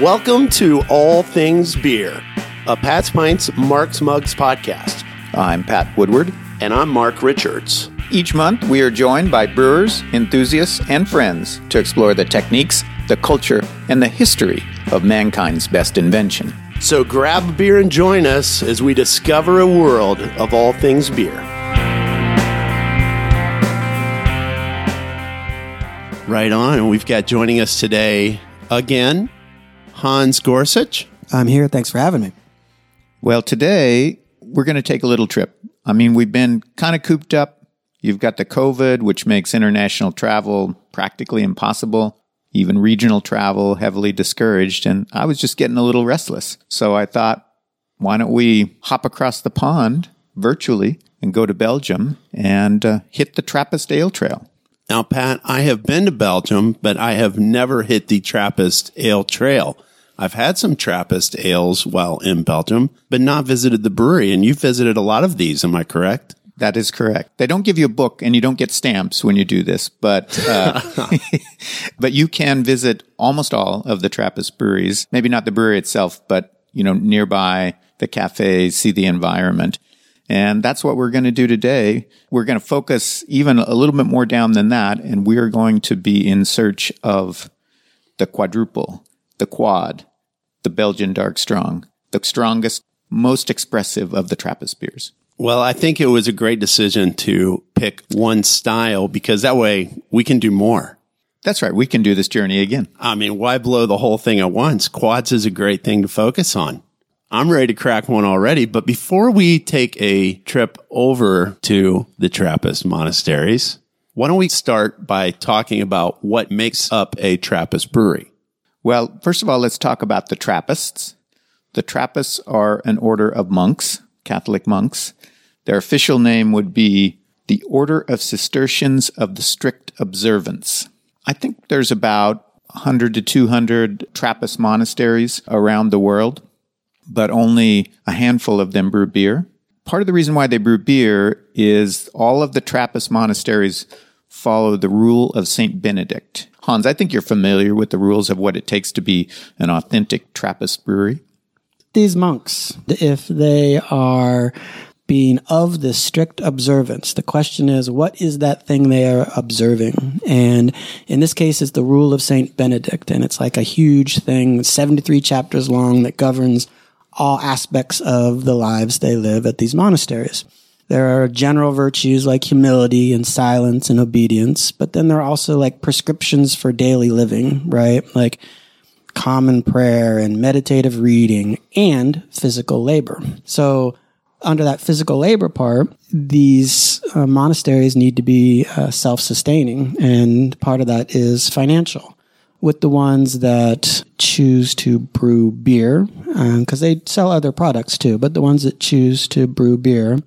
Welcome to All Things Beer, a Pat's Pints Mark's Mugs podcast. I'm Pat Woodward. And I'm Mark Richards. Each month, we are joined by brewers, enthusiasts, and friends to explore the techniques, the culture, and the history of mankind's best invention. So grab a beer and join us as we discover a world of all things beer. Right on. And we've got joining us today again Hans Gorsuch. I'm here. Thanks for having me. Well, today we're going to take a little trip. I mean, we've been kind of cooped up. You've got the COVID, which makes international travel practically impossible, even regional travel heavily discouraged. And I was just getting a little restless. So I thought, why don't we hop across the pond virtually and go to Belgium and uh, hit the Trappist Ale Trail? Now, Pat, I have been to Belgium, but I have never hit the Trappist Ale Trail. I've had some Trappist ales while in Belgium, but not visited the brewery. And you visited a lot of these. Am I correct? That is correct. They don't give you a book and you don't get stamps when you do this, but uh, but you can visit almost all of the Trappist breweries. Maybe not the brewery itself, but you know nearby the cafes, see the environment. And that's what we're going to do today. We're going to focus even a little bit more down than that. And we are going to be in search of the quadruple, the quad, the Belgian dark strong, the strongest, most expressive of the Trappist beers. Well, I think it was a great decision to pick one style because that way we can do more. That's right. We can do this journey again. I mean, why blow the whole thing at once? Quads is a great thing to focus on. I'm ready to crack one already. But before we take a trip over to the Trappist monasteries, why don't we start by talking about what makes up a Trappist brewery? Well, first of all, let's talk about the Trappists. The Trappists are an order of monks, Catholic monks. Their official name would be the Order of Cistercians of the Strict Observance. I think there's about 100 to 200 Trappist monasteries around the world but only a handful of them brew beer. Part of the reason why they brew beer is all of the Trappist monasteries follow the rule of St. Benedict. Hans, I think you're familiar with the rules of what it takes to be an authentic Trappist brewery. These monks, if they are being of the strict observance. The question is, what is that thing they are observing? And in this case, it's the rule of Saint Benedict, and it's like a huge thing, 73 chapters long, that governs all aspects of the lives they live at these monasteries. There are general virtues like humility and silence and obedience, but then there are also like prescriptions for daily living, right? Like common prayer and meditative reading and physical labor. So under that physical labor part, these uh, monasteries need to be uh, self-sustaining and part of that is financial with the ones that choose to brew beer, because um, they sell other products too, but the ones that choose to brew beer,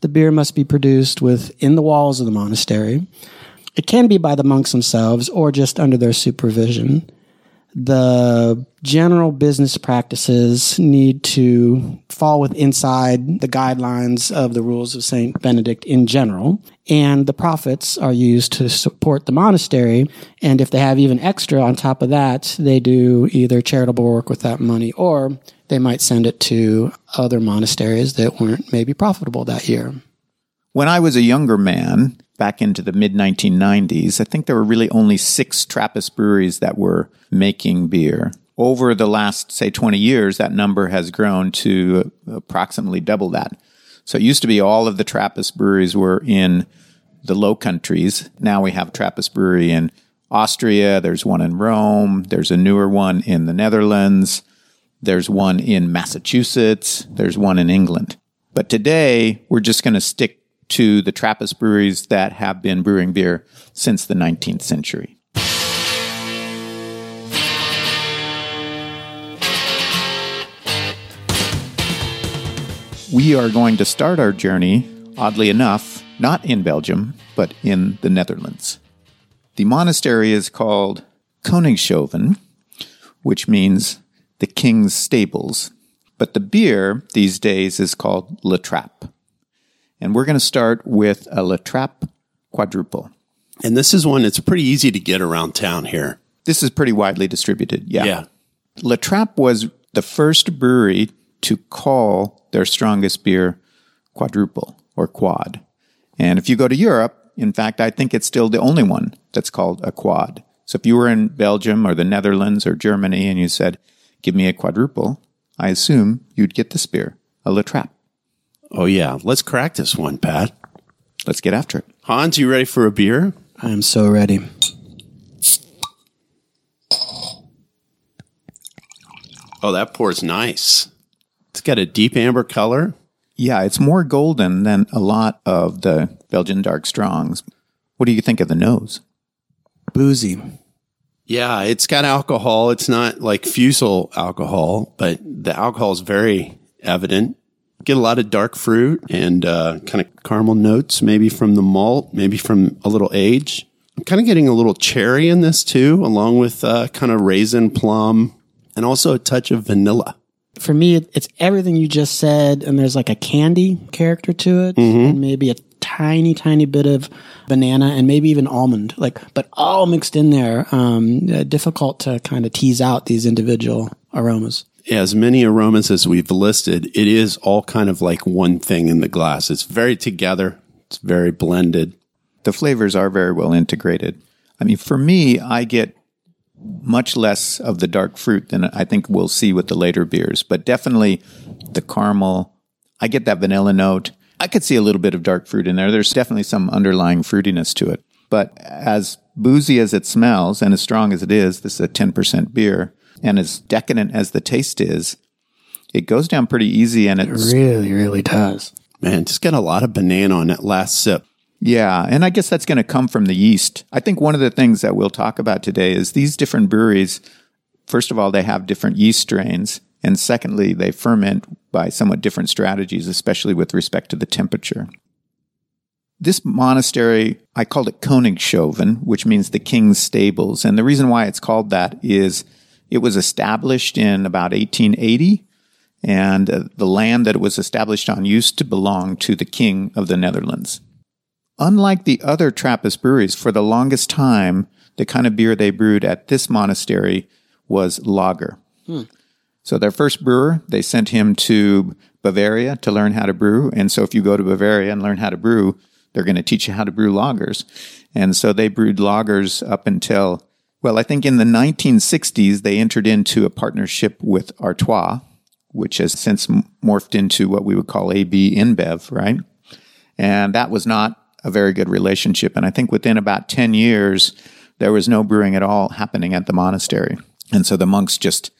the beer must be produced within the walls of the monastery. It can be by the monks themselves or just under their supervision the general business practices need to fall with inside the guidelines of the rules of St. Benedict in general. And the profits are used to support the monastery. And if they have even extra on top of that, they do either charitable work with that money or they might send it to other monasteries that weren't maybe profitable that year. When I was a younger man, back into the mid 1990s, I think there were really only six Trappist breweries that were making beer. Over the last, say, 20 years, that number has grown to approximately double that. So it used to be all of the Trappist breweries were in the Low Countries. Now we have Trappist brewery in Austria. There's one in Rome. There's a newer one in the Netherlands. There's one in Massachusetts. There's one in England. But today we're just going to stick to the Trappist breweries that have been brewing beer since the 19th century. We are going to start our journey, oddly enough, not in Belgium, but in the Netherlands. The monastery is called Koningshoeven, which means the king's stables. But the beer these days is called La Trappe. And we're going to start with a La Trappe quadruple. And this is one that's pretty easy to get around town here. This is pretty widely distributed. Yeah. Yeah. La Trappe was the first brewery to call their strongest beer quadruple or quad. And if you go to Europe, in fact, I think it's still the only one that's called a quad. So if you were in Belgium or the Netherlands or Germany and you said, give me a quadruple, I assume you'd get the spear, a La Trappe. Oh, yeah. Let's crack this one, Pat. Let's get after it. Hans, you ready for a beer? I am so ready. Oh, that pours nice. It's got a deep amber color. Yeah, it's more golden than a lot of the Belgian dark strongs. What do you think of the nose? Boozy. Yeah, it's got alcohol. It's not like fusel alcohol, but the alcohol is very evident. Get a lot of dark fruit and uh, kind of caramel notes, maybe from the malt, maybe from a little age. I'm kind of getting a little cherry in this too, along with uh, kind of raisin, plum, and also a touch of vanilla. For me, it's everything you just said, and there's like a candy character to it, and maybe a tiny, tiny bit of banana, and maybe even almond, like, but all mixed in there. Um, uh, difficult to kind of tease out these individual aromas. as many aromas as we've listed, it is all kind of like one thing in the glass. It's very together. It's very blended. The flavors are very well integrated. I mean, for me, I get much less of the dark fruit than I think we'll see with the later beers, but definitely the caramel. I get that vanilla note. I could see a little bit of dark fruit in there. There's definitely some underlying fruitiness to it. But as boozy as it smells and as strong as it is, this is a 10% beer, and as decadent as the taste is, it goes down pretty easy and it's Really, really does. Man, just got a lot of banana on that last sip. Yeah, and I guess that's going to come from the yeast. I think one of the things that we'll talk about today is these different breweries. First of all, they have different yeast strains, and secondly, they ferment by somewhat different strategies, especially with respect to the temperature. This monastery, I called it Koningshoeven, which means the king's stables. And the reason why it's called that is it was established in about 1880 and uh, the land that it was established on used to belong to the king of the Netherlands. Unlike the other Trappist breweries, for the longest time, the kind of beer they brewed at this monastery was lager. So their first brewer, they sent him to Bavaria to learn how to brew. And so if you go to Bavaria and learn how to brew, they're going to teach you how to brew lagers. And so they brewed lagers up until, well, I think in the 1960s, they entered into a partnership with Artois, which has since morphed into what we would call AB InBev, right? And that was not a very good relationship. And I think within about 10 years, there was no brewing at all happening at the monastery. And so the monks just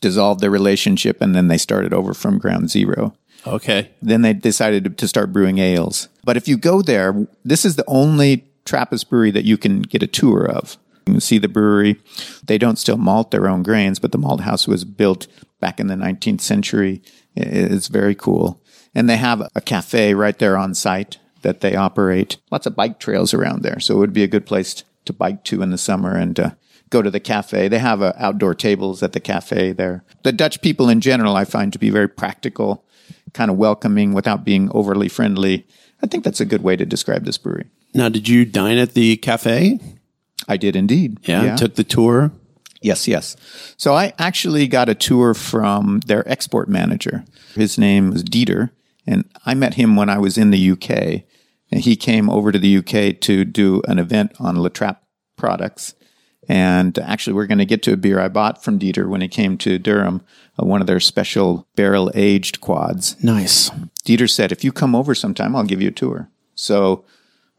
dissolved their relationship and then they started over from ground zero. Okay. Then they decided to start brewing ales. But if you go there, this is the only Trappist brewery that you can get a tour of. You can see the brewery. They don't still malt their own grains, but the malt house was built back in the 19th century. It's very cool. And they have a cafe right there on site that they operate. Lots of bike trails around there. So it would be a good place to bike to in the summer and uh, go to the cafe. They have uh, outdoor tables at the cafe there. The Dutch people in general, I find to be very practical, kind of welcoming without being overly friendly. I think that's a good way to describe this brewery. Now, did you dine at the cafe? I did indeed. Yeah. Took the tour. Yes, yes. So I actually got a tour from their export manager. His name was Dieter, and I met him when I was in the UK. And he came over to the UK to do an event on La Trappe products. And actually, we're going to get to a beer I bought from Dieter when he came to Durham, uh, one of their special barrel aged quads. Nice. Dieter said, if you come over sometime, I'll give you a tour. So,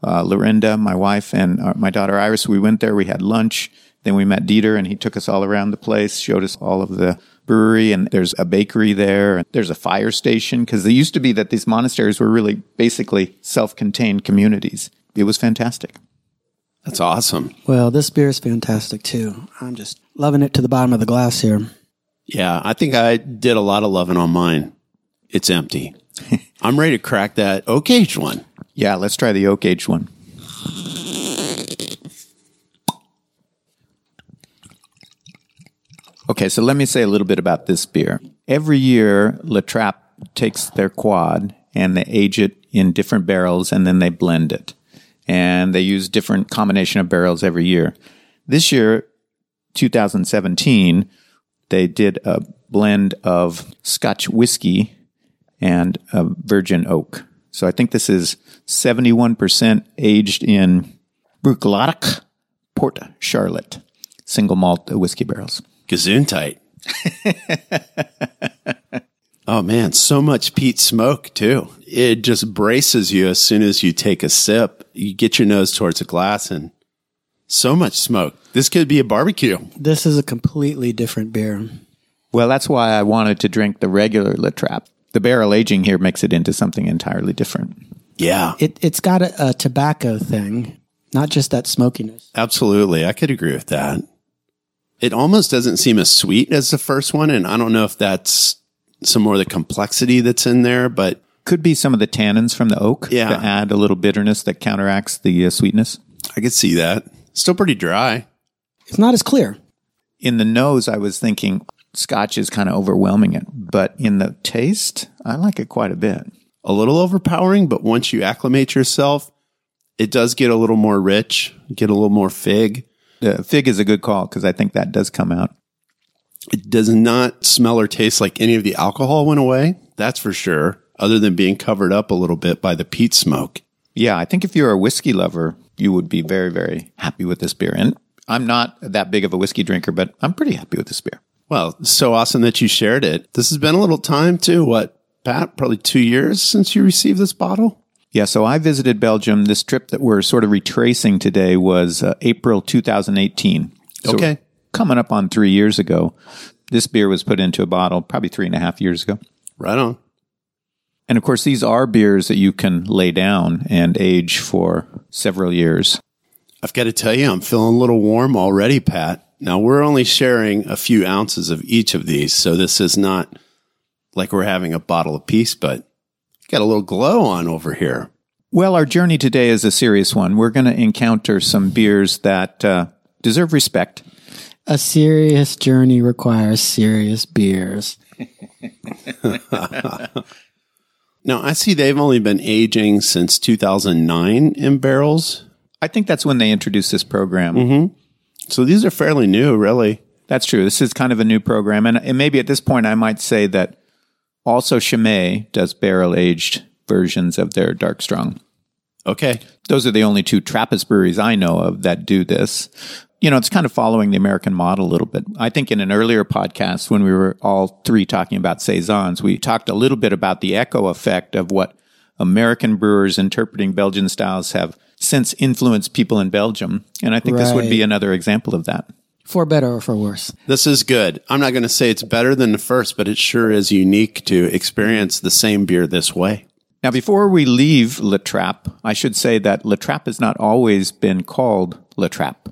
uh, Lorinda, my wife, and uh, my daughter Iris, we went there. We had lunch. Then we met Dieter, and he took us all around the place, showed us all of the brewery, and there's a bakery there. And there's a fire station because it used to be that these monasteries were really basically self-contained communities. It was fantastic. That's awesome. Well, this beer is fantastic too. I'm just loving it to the bottom of the glass here. Yeah, I think I did a lot of loving on mine. It's empty. I'm ready to crack that oak aged one. Yeah, let's try the oak aged one. Okay, so let me say a little bit about this beer. Every year, La Trappe takes their quad and they age it in different barrels and then they blend it. And they use different combination of barrels every year. This year, 2017, they did a blend of Scotch whiskey and a virgin oak. So I think this is 71% aged in Bruichladdich, Port Charlotte, single malt whiskey barrels. Gesundheit. oh man, so much peat smoke too. It just braces you as soon as you take a sip. You get your nose towards a glass and so much smoke. This could be a barbecue. This is a completely different beer. Well, that's why I wanted to drink the regular La Trappe. The barrel aging here makes it into something entirely different. Yeah, It, it's got a, a tobacco thing, not just that smokiness. absolutely. I could agree with that. It almost doesn't seem as sweet as the first one. And I don't know if that's some more of the complexity that's in there, but Could be some of the tannins from the oak Yeah. that add a little bitterness that counteracts the uh, sweetness. I could see that. Still pretty dry. It's not as clear. In the nose, I was thinking scotch is kind of overwhelming it, but in the taste, I like it quite a bit. a little overpowering, but once you acclimate yourself, it does get a little more rich, get a little more fig. The fig is a good call because I think that does come out. It does not smell or taste like any of the alcohol went away. That's for sure, other than being covered up a little bit by the peat smoke. Yeah, I think if you're a whiskey lover, you would be very, very happy with this beer. And I'm not that big of a whiskey drinker, but I'm pretty happy with this beer. Well, so awesome that you shared it. This has been a little time too. What, Pat? Probably two years since you received this bottle? Yeah, so I visited Belgium. This trip that we're sort of retracing today was uh, April 2018. So Okay. Coming up on three years ago. This beer was put into a bottle probably three and a half years ago. Right on. And of course, these are beers that you can lay down and age for several years. I've got to tell you, I'm feeling a little warm already, Pat. Now, we're only sharing a few ounces of each of these, so this is not like we're having a bottle apiece, but got a little glow on over here. Well, our journey today is a serious one. We're going to encounter some beers that uh, deserve respect. A serious journey requires serious beers. Now, I see they've only been aging since 2009 in barrels. I think that's when they introduced this program. Mm-hmm. So these are fairly new, really. That's true. This is kind of a new program. And, and maybe at this point, I might say that also Chimay does barrel aged versions of their Dark Strong. Okay. Those are the only two Trappist breweries I know of that do this. You know, it's kind of following the American model a little bit. I think in an earlier podcast, when we were all three talking about Saisons, we talked a little bit about the echo effect of what American brewers interpreting Belgian styles have since influenced people in Belgium. And I think this would be another example of that. For better or for worse. This is good. I'm not going to say it's better than the first, but it sure is unique to experience the same beer this way. Now, before we leave La Trappe, I should say that La Trappe has not always been called La Trappe,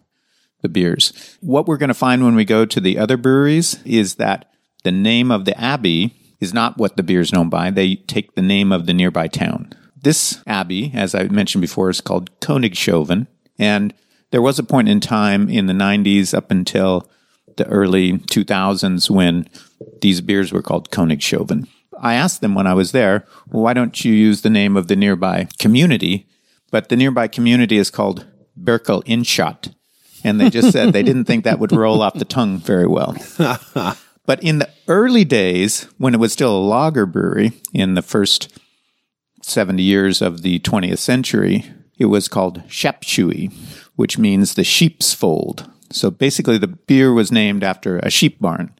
the beers. What we're going to find when we go to the other breweries is that the name of the abbey is not what the beer is known by. They take the name of the nearby town. This abbey, as I mentioned before, is called Koningshoeven. And there was a point in time in the 90s up until the early 2000s when these beers were called Koningshoeven. I asked them when I was there, well, why don't you use the name of the nearby community? But the nearby community is called Berkel-Enschot. And they just said they didn't think that would roll off the tongue very well. but in the early days, when it was still a lager brewery, in the first 70 years of the 20th century, it was called Schaapskooi, which means the sheep's fold. So basically, the beer was named after a sheep barn.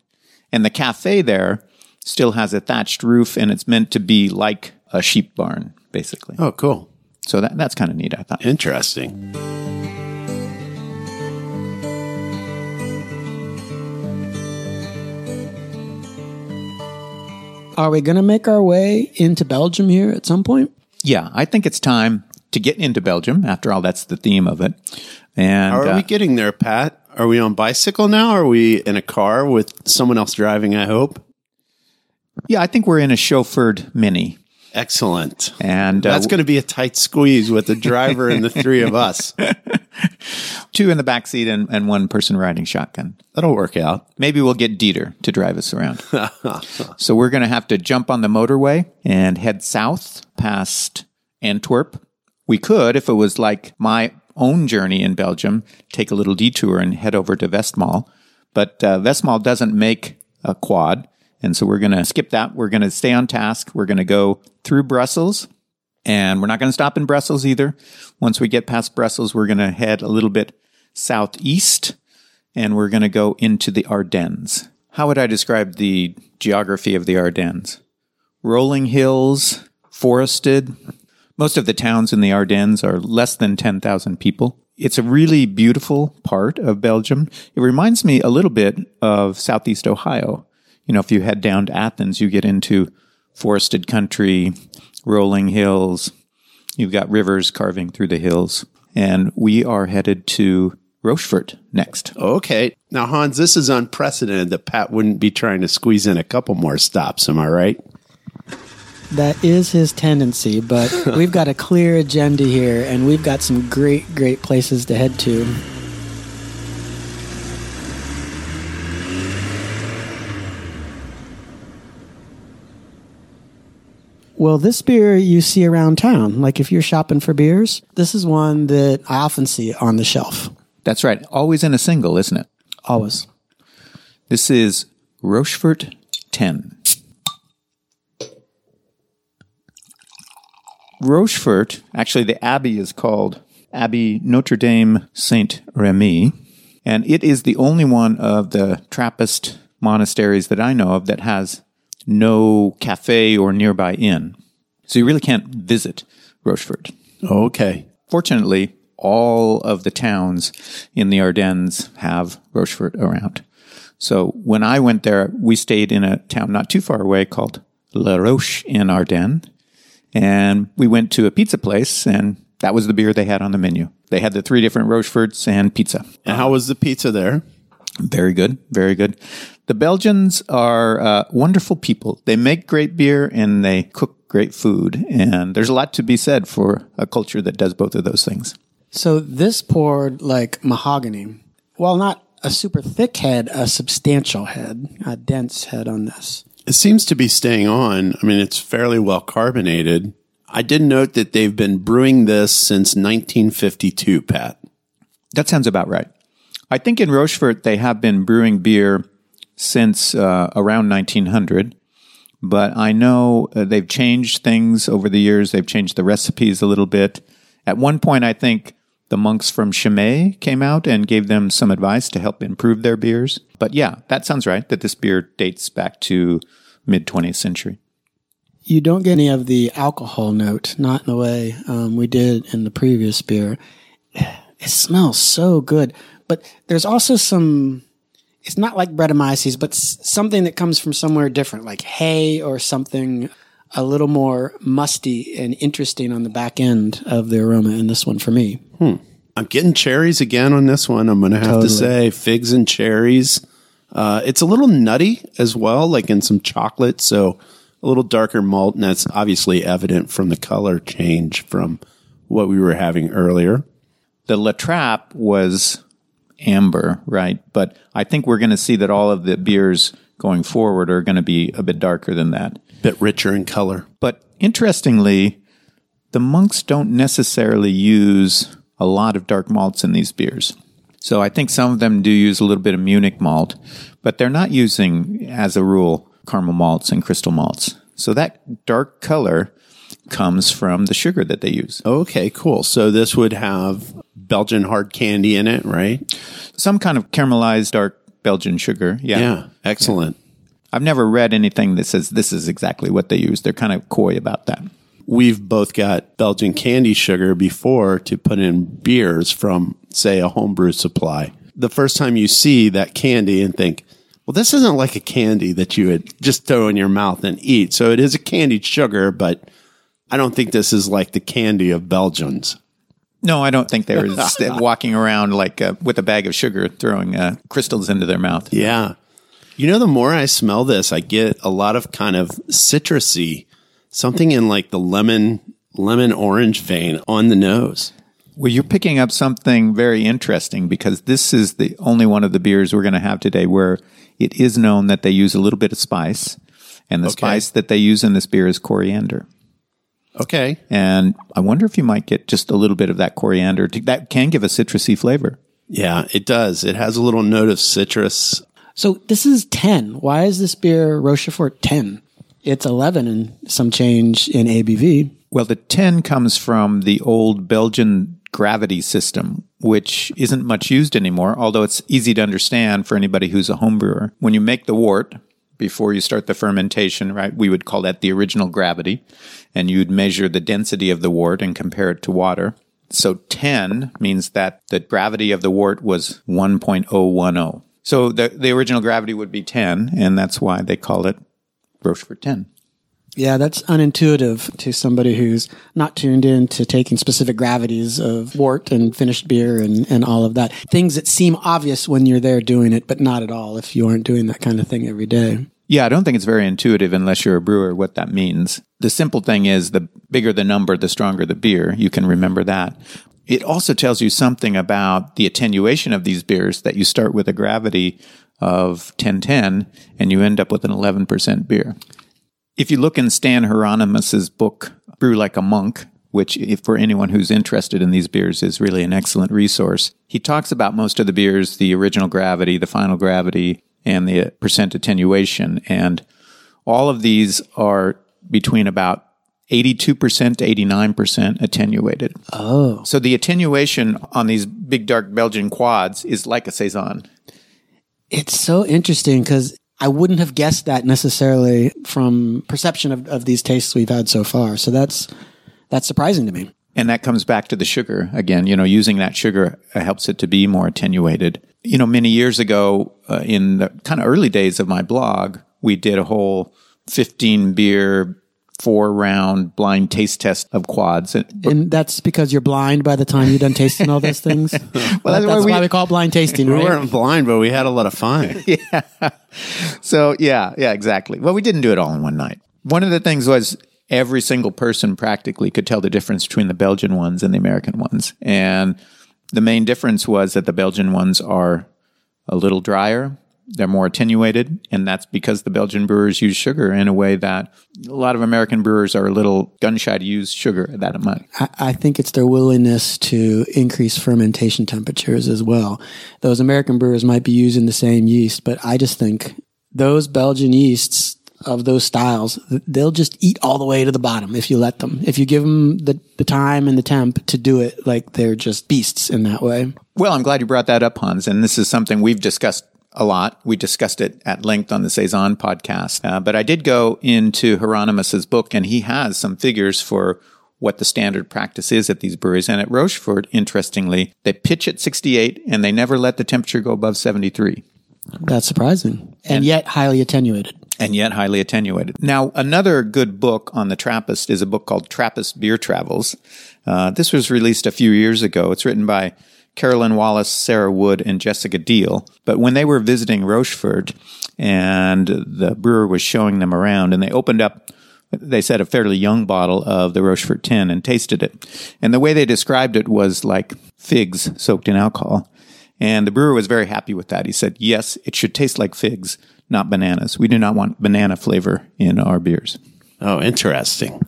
And the cafe there still has a thatched roof, and it's meant to be like a sheep barn, basically. Oh, cool. So that, that's kind of neat, I thought. Interesting. Are we going to make our way into Belgium here at some point? Yeah, I think it's time to get into Belgium. After all, that's the theme of it. And How are uh, we getting there, Pat? Are we on bicycle now? Are we in a car with someone else driving? I hope. yeah, I think we're in a chauffeured mini. Excellent. And uh, That's going to be a tight squeeze with the driver and the three of us. two in the back seat and, and one person riding shotgun. That'll work out. Maybe we'll get Dieter to drive us around. so we're going to have to jump on the motorway and head south past Antwerp. We could, if it was like my own journey in Belgium, take a little detour and head over to Westmalle. But uh, Westmalle doesn't make a quad. And so we're going to skip that. We're going to stay on task. We're going to go through Brussels and we're not going to stop in Brussels either. Once we get past Brussels, we're going to head a little bit southeast and we're going to go into the Ardennes. How would I describe the geography of the Ardennes? Rolling hills, forested. Most of the towns in the Ardennes are less than 10,000 people. It's a really beautiful part of Belgium. It reminds me a little bit of Southeast Ohio. You know, if you head down to Athens, you get into forested country, rolling hills. You've got rivers carving through the hills. And we are headed to Rochefort next. Okay. Now, Hans, this is unprecedented that Pat wouldn't be trying to squeeze in a couple more stops. Am I right? That is his tendency, but we've got a clear agenda here, and we've got some great, great places to head to. Well, this beer you see around town, like if you're shopping for beers, this is one that I often see on the shelf. That's right. Always in a single, isn't it? Always. This is Rochefort 10. Rochefort, actually, the abbey is called Abbey Notre Dame Saint Remy, and it is the only one of the Trappist monasteries that I know of that has no cafe or nearby inn. So you really can't visit Rochefort. Okay. Fortunately, all of the towns in the Ardennes have Rochefort around. So when I went there, we stayed in a town not too far away called La Roche in Ardennes. And we went to a pizza place, and that was the beer they had on the menu. They had the three different Rocheforts and pizza. And how was the pizza there? Very good, very good. The Belgians are uh, wonderful people. They make great beer and they cook great food. And there's a lot to be said for a culture that does both of those things. So this poured like mahogany. Well, not a super thick head, a substantial head, a dense head on this. It seems to be staying on. I mean, it's fairly well carbonated. I did note that they've been brewing this since 1952, Pat. That sounds about right. I think in Rochefort they have been brewing beer since uh, around 1900, but I know uh, they've changed things over the years. They've changed the recipes a little bit. At one point, I think the monks from Chimay came out and gave them some advice to help improve their beers. But yeah, that sounds right. That this beer dates back to mid 20th century. You don't get any of the alcohol note, not in the way um, we did in the previous beer. It smells so good, but there's also some. It's not like Brettanomyces, but something that comes from somewhere different, like hay or something a little more musty and interesting on the back end of the aroma in this one for me. I'm getting cherries again on this one. I'm going to have to say figs and cherries. Uh, it's a little nutty as well, like in some chocolate. So a little darker malt. And that's obviously evident from the color change from what we were having earlier. The La Trappe was amber, right? But I think we're going to see that all of the beers going forward are going to be a bit darker than that. Bit richer in color. But interestingly, the monks don't necessarily use a lot of dark malts in these beers. So I think some of them do use a little bit of Munich malt, but they're not using, as a rule, caramel malts and crystal malts. So that dark color comes from the sugar that they use. Okay, cool. So this would have Belgian hard candy in it, right? Some kind of caramelized dark Belgian sugar. Yeah. Yeah, excellent. I've never read anything that says this is exactly what they use. They're kind of coy about that. We've both got Belgian candy sugar before to put in beers from, say, a homebrew supply. The first time you see that candy and think, well, this isn't like a candy that you would just throw in your mouth and eat. So it is a candied sugar, but I don't think this is like the candy of Belgians. No, I don't think they were walking around like uh, with a bag of sugar throwing uh, crystals into their mouth. Yeah. You know, the more I smell this, I get a lot of kind of citrusy, something in like the lemon, lemon orange vein on the nose. Well, you're picking up something very interesting because this is the only one of the beers we're going to have today where it is known that they use a little bit of spice. And the spice that they use in this beer is coriander. Okay. And I wonder if you might get just a little bit of that coriander. That can give a citrusy flavor. Yeah, it does. It has a little note of citrus. So this is 10. Why is this beer Rochefort 10? It's 11 and some change in ABV. Well, the 10 comes from the old Belgian gravity system, which isn't much used anymore, although it's easy to understand for anybody who's a home brewer. When you make the wort, before you start the fermentation, right, we would call that the original gravity, and you'd measure the density of the wort and compare it to water. So 10 means that the gravity of the wort was 1.010. So the, the original gravity would be 10, and that's why they call it Rochefort 10. Yeah, that's unintuitive to somebody who's not tuned in to taking specific gravities of wort and finished beer and, and all of that. Things that seem obvious when you're there doing it, but not at all if you aren't doing that kind of thing every day. Yeah, I don't think it's very intuitive unless you're a brewer what that means. The simple thing is the bigger the number, the stronger the beer. You can remember that. It also tells you something about the attenuation of these beers that you start with a gravity of 1010 and you end up with an 11% beer. If you look in Stan Hieronymus's book, Brew Like a Monk, which for anyone who's interested in these beers is really an excellent resource, he talks about most of the beers, the original gravity, the final gravity, and the percent attenuation. And all of these are between about 82% to 89% attenuated. Oh. So the attenuation on these big dark Belgian quads is like a Saison. It's so interesting because I wouldn't have guessed that necessarily from perception of, of these tastes we've had so far. So that's that's surprising to me. And that comes back to the sugar again. You know, using that sugar uh, helps it to be more attenuated. You know, many years ago, uh, in the kind of early days of my blog, we did a whole 15 beer, four round blind taste test of quads. And, And that's because you're blind by the time you're done tasting all those things. well, that's that's, why we- why we call it blind tasting, We right? weren't blind, but we had a lot of fun. yeah. so yeah, yeah, exactly. Well, we didn't do it all in one night. One of the things was every single person practically could tell the difference between the Belgian ones and the American ones. And the main difference was that the Belgian ones are a little drier. They're more attenuated, and that's because the Belgian brewers use sugar in a way that a lot of American brewers are a little gun shy to use sugar that amount. I, I think it's their willingness to increase fermentation temperatures as well. Those American brewers might be using the same yeast, but I just think those Belgian yeasts of those styles, they'll just eat all the way to the bottom if you let them. If you give them the, the time and the temp to do it, like they're just beasts in that way. Well, I'm glad you brought that up, Hans. And this is something we've discussed a lot. We discussed it at length on the Saison podcast. Uh, but I did go into Hieronymus's book, and he has some figures for what the standard practice is at these breweries. And at Rochefort, interestingly, they pitch at 68 and they never let the temperature go above 73 That's surprising. And, yet highly attenuated. and yet highly attenuated. Now, another good book on the Trappist is a book called Trappist Beer Travels. Uh, this was released a few years ago. It's written by Caroline Wallace, Sarah Wood, and Jessica Deahl. But when they were visiting Rochefort and the brewer was showing them around and they opened up they said a fairly young bottle of the Rochefort 10 and tasted it. And the way they described it was like figs soaked in alcohol. And the brewer was very happy with that. He said, yes, it should taste like figs, not bananas. We do not want banana flavor in our beers. Oh, interesting.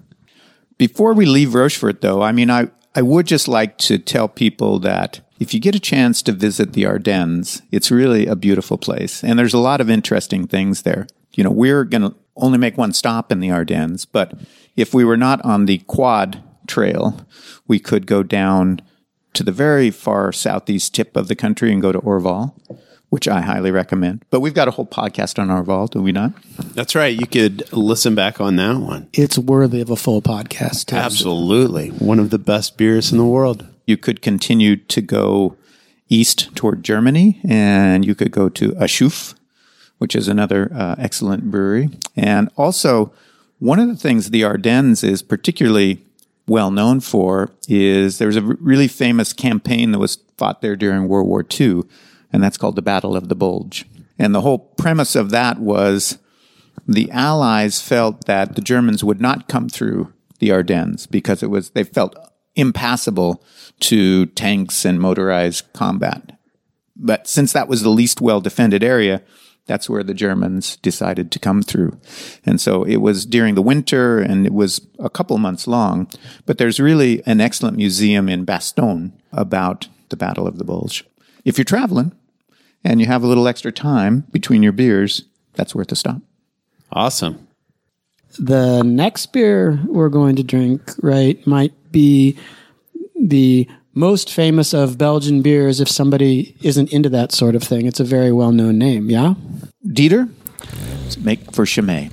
Before we leave Rochefort, though, I mean, I, I would just like to tell people that if you get a chance to visit the Ardennes, it's really a beautiful place. And there's a lot of interesting things there. You know, we're going to only make one stop in the Ardennes, but if we were not on the quad trail, we could go down to the very far southeast tip of the country and go to Orval, which I highly recommend. But we've got a whole podcast on Orval, do we not? That's right. You could listen back on that one. It's worthy of a full podcast. Absolutely. One of the best beers in the world. You could continue to go east toward Germany, and you could go to Achouffe, which is another uh, excellent brewery. And also, one of the things the Ardennes is particularly well known for is there was a really famous campaign that was fought there during World War II, and that's called the Battle of the Bulge. And the whole premise of that was the Allies felt that the Germans would not come through the Ardennes because it was they felt impassable to tanks and motorized combat. But since that was the least well defended area, that's where the Germans decided to come through. And so it was during the winter and it was a couple months long. But there's really an excellent museum in Bastogne about the Battle of the Bulge. If you're traveling and you have a little extra time between your beers, that's worth a stop. Awesome. The next beer we're going to drink, right, might be the most famous of Belgian beers if somebody isn't into that sort of thing. It's a very well known name, yeah? Dieter, let's make for Chimay.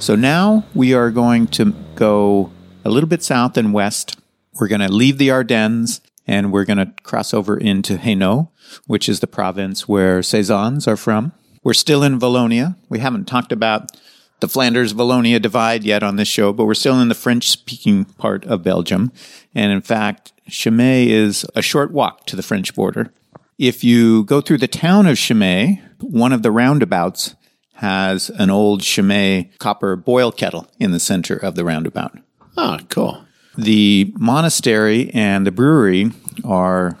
So now we are going to go a little bit south and west. We're going to leave the Ardennes and we're going to cross over into Hainaut, which is the province where Saisons are from. We're still in Wallonia. We haven't talked about the Flanders Wallonia divide yet on this show, but we're still in the French speaking part of Belgium. And in fact, Chimay is a short walk to the French border. If you go through the town of Chimay, one of the roundabouts has an old Chimay copper boil kettle in the center of the roundabout. Oh, cool. The monastery and the brewery are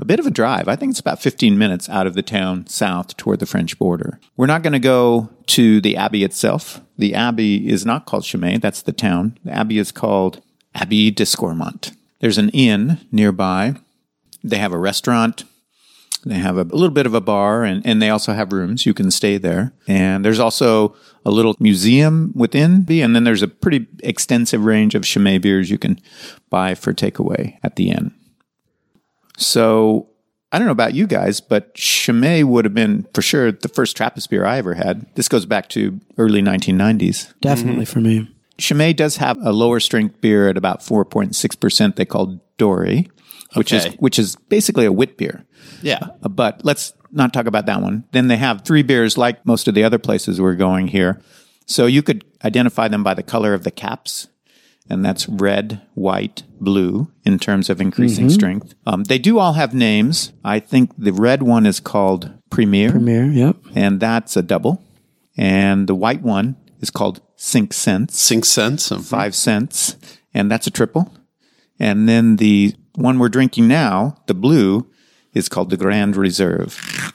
a bit of a drive. I think it's about 15 minutes out of the town south toward the French border. We're not going to go to the abbey itself. The abbey is not called Chimay, that's the town. The abbey is called Abbey de Scourmont. There's an inn nearby. They have a restaurant. They have a, a little bit of a bar and, and they also have rooms. You can stay there. And there's also a little museum within and then there's a pretty extensive range of Chimay beers you can buy for takeaway at the inn. So I don't know about you guys, but Chimay would have been for sure the first Trappist beer I ever had. This goes back to early 1990s. Definitely for me. Chimay does have a lower strength beer at about 4.6% they call Dorée, which is which is basically a wit beer. Yeah. Uh, But let's not talk about that one. Then they have three beers like most of the other places we're going here. So you could identify them by the color of the caps. And that's red, white, blue in terms of increasing strength. Um, they do all have names. I think the red one is called Premier, Premier, yep. and that's a double. And the white one is called Cinq Cents Sink sense. of- five cents, and that's a triple. And then the one we're drinking now, the blue, is called the Grand Reserve.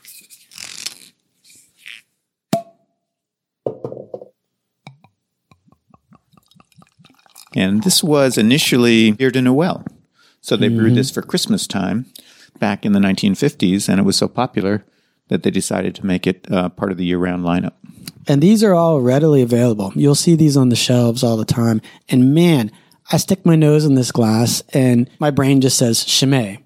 And this was initially Beer de Noël. So they brewed this for Christmas time back in the 1950s, and it was so popular that they decided to make it uh, part of the year round lineup. And these are all readily available. You'll see these on the shelves all the time. And man, I stick my nose in this glass and my brain just says Chimay.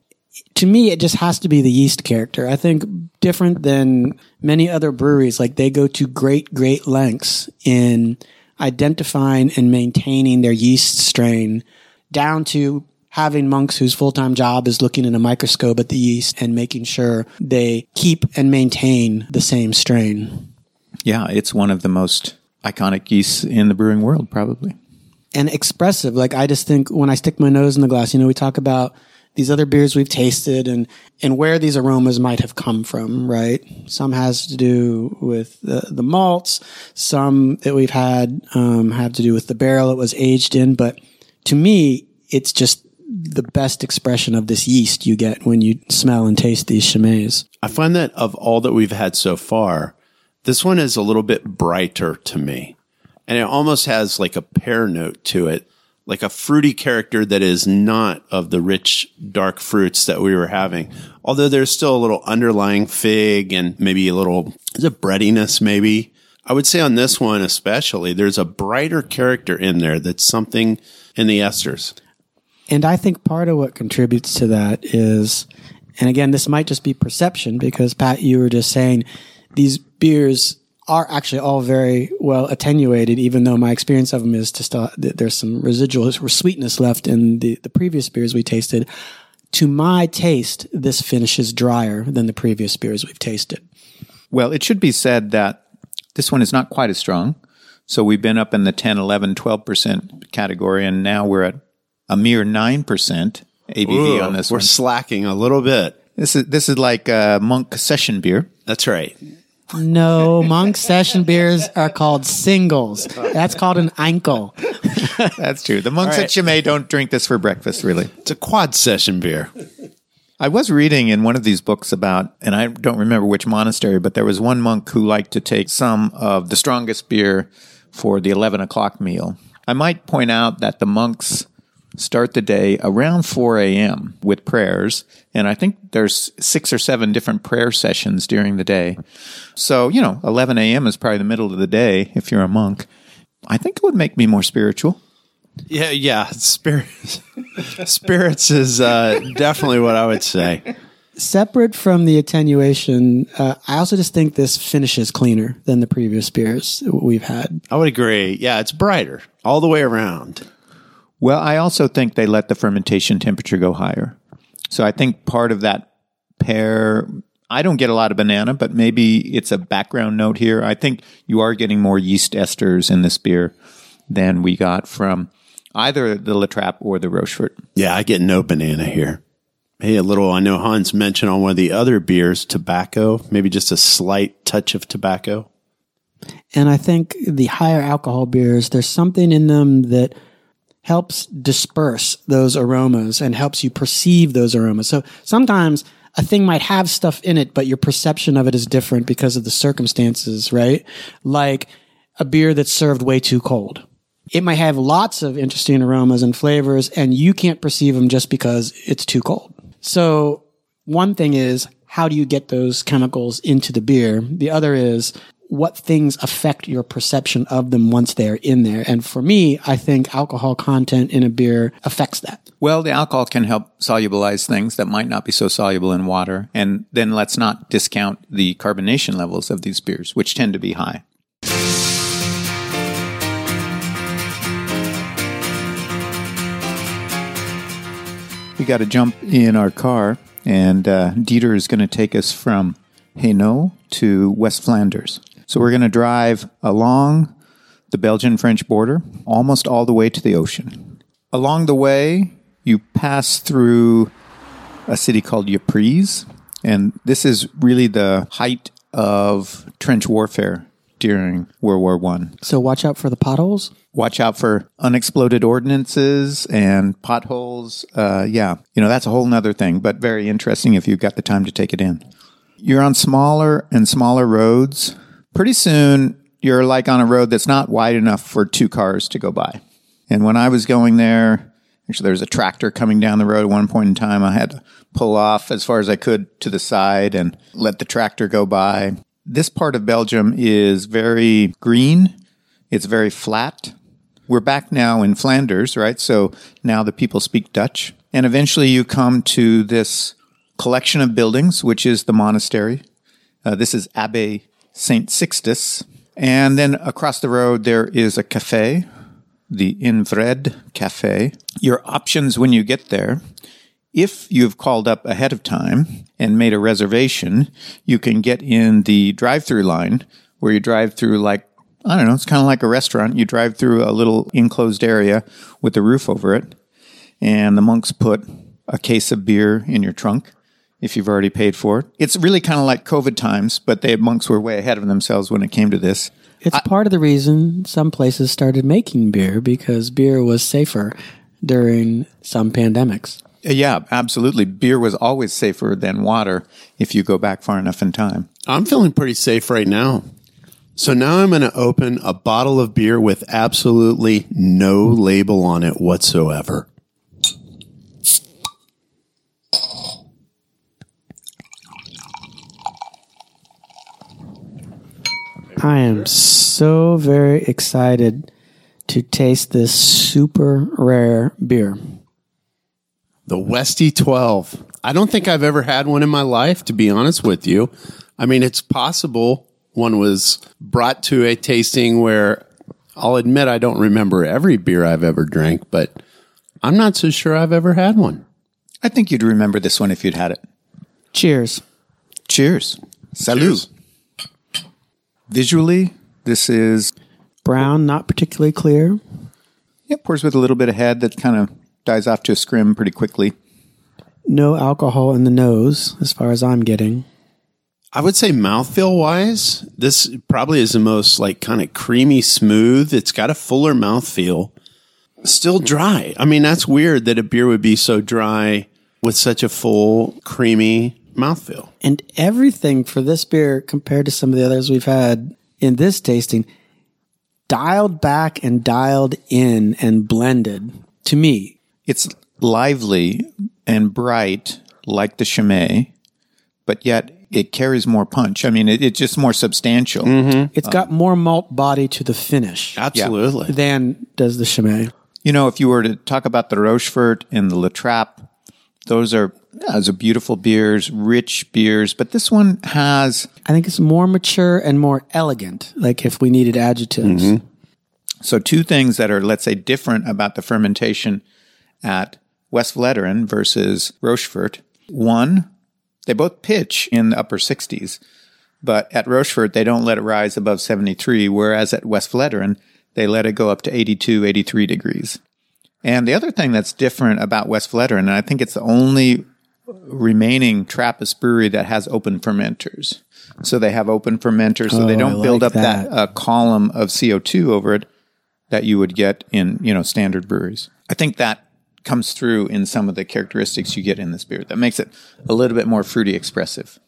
To me, it just has to be the yeast character. I think different than many other breweries, like they go to great, great lengths in identifying and maintaining their yeast strain down to having monks whose full-time job is looking in a microscope at the yeast and making sure they keep and maintain the same strain. Yeah, it's one of the most iconic yeasts in the brewing world, probably. and expressive. Like I just think when I stick my nose in the glass, you know, we talk about these other beers we've tasted and and where these aromas might have come from, right? Some has to do with the, the malts, some that we've had um, have to do with the barrel it was aged in. But to me, it's just the best expression of this yeast you get when you smell and taste these Chimays. I find that of all that we've had so far, this one is a little bit brighter to me. And it almost has like a pear note to it, like a fruity character that is not of the rich, dark fruits that we were having. Although there's still a little underlying fig and maybe a little, is it breadiness maybe? I would say on this one especially, there's a brighter character in there that's something in the esters. And I think part of what contributes to that is, and again, this might just be perception because Pat, you were just saying these beers are actually all very well attenuated, even though my experience of them is to still, th- there's some residual sweetness left in the, the previous beers we tasted. To my taste, this finishes drier than the previous beers we've tasted. Well, it should be said that this one is not quite as strong. So we've been up in the 10, 11, 12% category, and now we're at a mere 9% ABV on this one. We're one. slacking a little bit. This is, this is like a monk session beer. That's right. No, monk session beers are called singles. That's called an enkel. That's true. The monks All at right. Chimay don't drink this for breakfast, really. It's a quad session beer. I was reading in one of these books about, and I don't remember which monastery, but there was one monk who liked to take some of the strongest beer for the 11 o'clock meal. I might point out that the monks start the day around 4 a.m. with prayers. And I think there's six or seven different prayer sessions during the day. So, you know, 11 a.m. is probably the middle of the day if you're a monk. I think it would make me more spiritual. Yeah, yeah. Spirits, spirits is uh, definitely what I would say. Separate from the attenuation, uh, I also just think this finishes cleaner than the previous beers we've had. I would agree. Yeah, it's brighter all the way around. Well, I also think they let the fermentation temperature go higher. So I think part of that pear, I don't get a lot of banana, but maybe it's a background note here. I think you are getting more yeast esters in this beer than we got from either the La Trappe or the Rochefort. Yeah, I get no banana here. Hey, a little, I know Hans mentioned on one of the other beers, tobacco, maybe just a slight touch of tobacco. And I think the higher alcohol beers, there's something in them that helps disperse those aromas and helps you perceive those aromas. So sometimes a thing might have stuff in it, but your perception of it is different because of the circumstances, right? Like a beer that's served way too cold. It might have lots of interesting aromas and flavors, and you can't perceive them just because it's too cold. So one thing is, how do you get those chemicals into the beer? The other is, what things affect your perception of them once they're in there. And for me, I think alcohol content in a beer affects that. Well, the alcohol can help solubilize things that might not be so soluble in water. And then let's not discount the carbonation levels of these beers, which tend to be high. We got to jump in our car, and uh, Dieter is going to take us from Hainaut to West Flanders. So we're going to drive along the Belgian French border, almost all the way to the ocean. Along the way, you pass through a city called Ypres, and this is really the height of trench warfare during World War One. So watch out for the potholes. Watch out for unexploded ordinances and potholes. Uh, yeah, you know that's a whole other thing, but very interesting if you've got the time to take it in. You're on smaller and smaller roads. Pretty soon, you're like on a road that's not wide enough for two cars to go by. And when I was going there, actually, there was a tractor coming down the road at one point in time. I had to pull off as far as I could to the side and let the tractor go by. This part of Belgium is very green. It's very flat. We're back now in Flanders, right? So now the people speak Dutch. And eventually you come to this collection of buildings, which is the monastery. Uh, this is Abbaye St. Sixtus. And then across the road, there is a cafe, the In de Vrede Cafe. Your options when you get there if you've called up ahead of time and made a reservation, you can get in the drive through line where you drive through like, I don't know, it's kind of like a restaurant. You drive through a little enclosed area with a roof over it. And the monks put a case of beer in your trunk if you've already paid for it. It's really kind of like COVID times, but the monks were way ahead of themselves when it came to this. It's part of the reason some places started making beer because beer was safer during some pandemics. Uh, yeah, absolutely. Beer was always safer than water if you go back far enough in time. I'm feeling pretty safe right now. So now I'm going to open a bottle of beer with absolutely no label on it whatsoever. I am so very excited to taste this super rare beer. The Westy 12. I don't think I've ever had one in my life, to be honest with you. I mean, it's possible one was brought to a tasting where I'll admit I don't remember every beer I've ever drank, but I'm not so sure I've ever had one. I think you'd remember this one if you'd had it. Cheers. Cheers. Salut. Cheers. Visually, this is Brown, not particularly clear. yeah, pours with a little bit of head that kind of dies off to a scrim pretty quickly. No alcohol in the nose, as far as I'm getting. I would say mouthfeel wise, this probably is the most like kind of creamy smooth. It's got a fuller mouthfeel. Still dry. I mean, that's weird that a beer would be so dry with such a full, creamy mouthfeel. And everything for this beer compared to some of the others we've had in this tasting, dialed back and dialed in and blended to me. It's lively and bright like the Chimay, but yet it carries more punch. I mean, it, it's just more substantial. Mm-hmm. It's uh, got more malt body to the finish Absolutely. than does the Chimay. You know, if you were to talk about the Rochefort and the La Trappe, those are yeah, those are beautiful beers, rich beers, but this one has I think it's more mature and more elegant. Like if we needed adjectives. Mm-hmm. So, two things that are, let's say, different about the fermentation at West Vleteren versus Rochefort. One, they both pitch in the upper 60s, but at Rochefort, they don't let it rise above 73, whereas at West Vleteren, they let it go up to 82, 83 degrees. And the other thing that's different about West Vleteren, and I think it's the only remaining Trappist brewery that has open fermenters. So they have open fermenters, so they Oh, don't I build up that, that. uh, column of CO2 over it that you would get in, you know, standard breweries. I think that comes through in some of the characteristics you get in this beer that makes it a little bit more fruity expressive.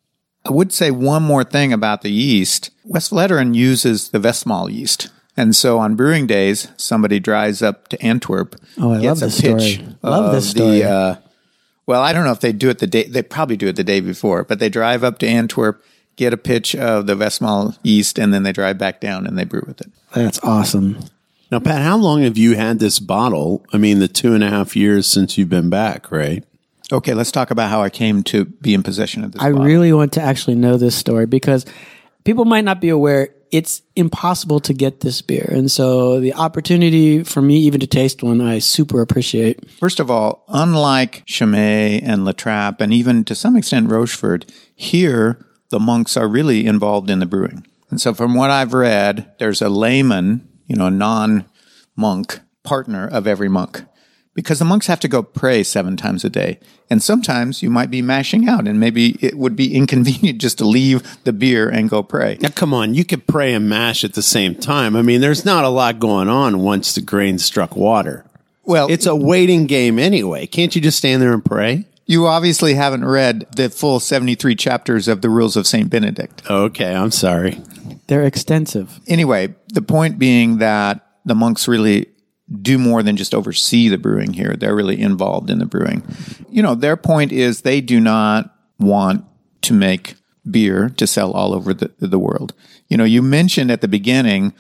I would say one more thing about the yeast. West Vleteren uses the Westmalle yeast. And so on brewing days, somebody drives up to Antwerp, Oh, I gets love a this pitch story. Love this story. The, uh, well, I don't know if they do it the day, they probably do it the day before, but they drive up to Antwerp, get a pitch of the Westmalle yeast, and then they drive back down and they brew with it. That's awesome. Now, Pat, how long have you had this bottle? I mean, the two and a half years since you've been back, right? Okay, let's talk about how I came to be in possession of this. I bottle. really want to actually know this story because people might not be aware it's impossible to get this beer. And so the opportunity for me even to taste one, I super appreciate. First of all, unlike Chimay and La Trappe, and even to some extent Rochefort, here the monks are really involved in the brewing. And so, from what I've read, there's a layman, you know, a non monk partner of every monk. Because the monks have to go pray seven times a day. And sometimes you might be mashing out, and maybe it would be inconvenient just to leave the beer and go pray. Now, come on, you could pray and mash at the same time. I mean, there's not a lot going on once the grain struck water. Well, It's a waiting game anyway. Can't you just stand there and pray? you obviously haven't read the full 73 chapters of the Rules of St. Benedict. Okay, I'm sorry. They're extensive. anyway, the point being that the monks really do more than just oversee the brewing here. They're really involved in the brewing. You know, their point is they do not want to make beer to sell all over the, the world. You know, you mentioned at the beginning,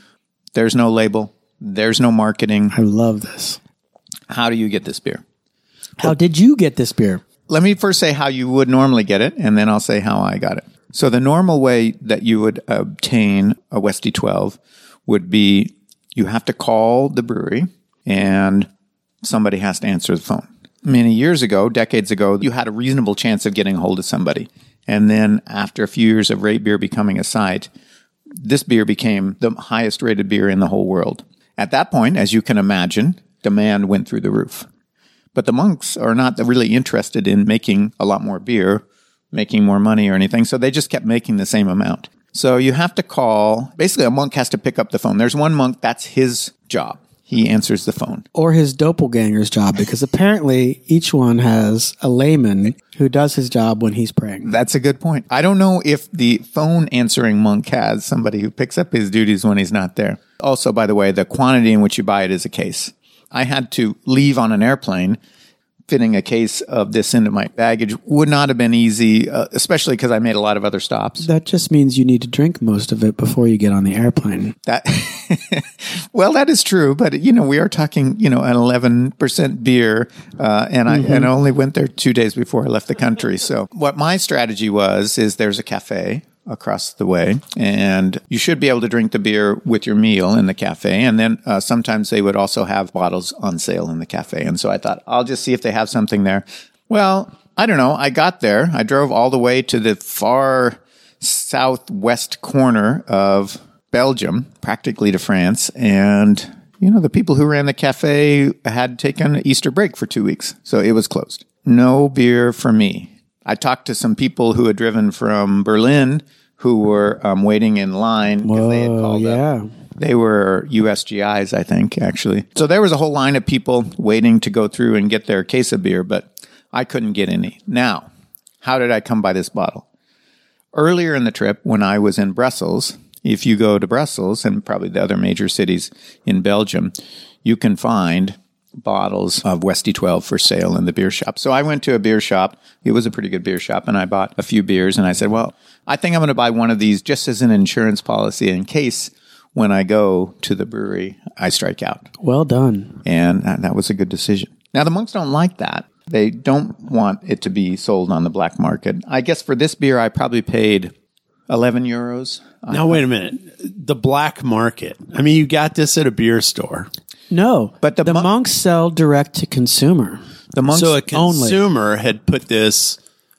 there's no label, there's no marketing. I love this. How do you get this beer? How did you get this beer? Let me first say how you would normally get it, and then I'll say how I got it. So the normal way that you would obtain a Westy 12 would be you have to call the brewery and somebody has to answer the phone. Many years ago, decades ago, you had a reasonable chance of getting a hold of somebody. And then after a few years of Rate Beer becoming a site, this beer became the highest rated beer in the whole world. At that point, as you can imagine, demand went through the roof. But the monks are not really interested in making a lot more beer, making more money or anything. So they just kept making the same amount. So you have to call, basically, a monk has to pick up the phone. There's one monk, that's his job. He answers the phone. Or his doppelganger's job, because apparently each one has a layman who does his job when he's praying. That's a good point. I don't know if the phone answering monk has somebody who picks up his duties when he's not there. Also, by the way, the quantity in which you buy it is a case. I had to leave on an airplane. Fitting a case of this into my baggage would not have been easy, uh, especially because I made a lot of other stops. That just means you need to drink most of it before you get on the airplane. That, well, that is true, but you know, we are talking, you know, an eleven percent beer, uh, and I and I only went there two days before I left the country. So, what my strategy was is there's a cafe across the way, and you should be able to drink the beer with your meal in the cafe, and then uh, sometimes they would also have bottles on sale in the cafe, and so I thought I'll just see if they have something there. Well, I don't know. I got there. I drove all the way to the far southwest corner of Belgium, practically to France. And, you know, the people who ran the cafe had taken Easter break for two weeks. So it was closed. No beer for me. I talked to some people who had driven from Berlin who were um, waiting in line because they had called up. yeah. They were USGIs, I think, actually. So there was a whole line of people waiting to go through and get their case of beer, but I couldn't get any. Now, how did I come by this bottle? Earlier in the trip, when I was in Brussels, if you go to Brussels and probably the other major cities in Belgium, you can find bottles of Westy 12 for sale in the beer shop. So I went to a beer shop. It was a pretty good beer shop and I bought a few beers and I said, well, I think I'm going to buy one of these just as an insurance policy in case when I go to the brewery, I strike out. Well done. And that, that was a good decision. Now the monks don't like that. They don't want it to be sold on the black market. I guess for this beer, I probably paid 11 euros. Now, wait a minute. The black market. I mean, you got this at a beer store. No, But the the mon- monks sell direct to consumer. The monks, So a only. consumer had put this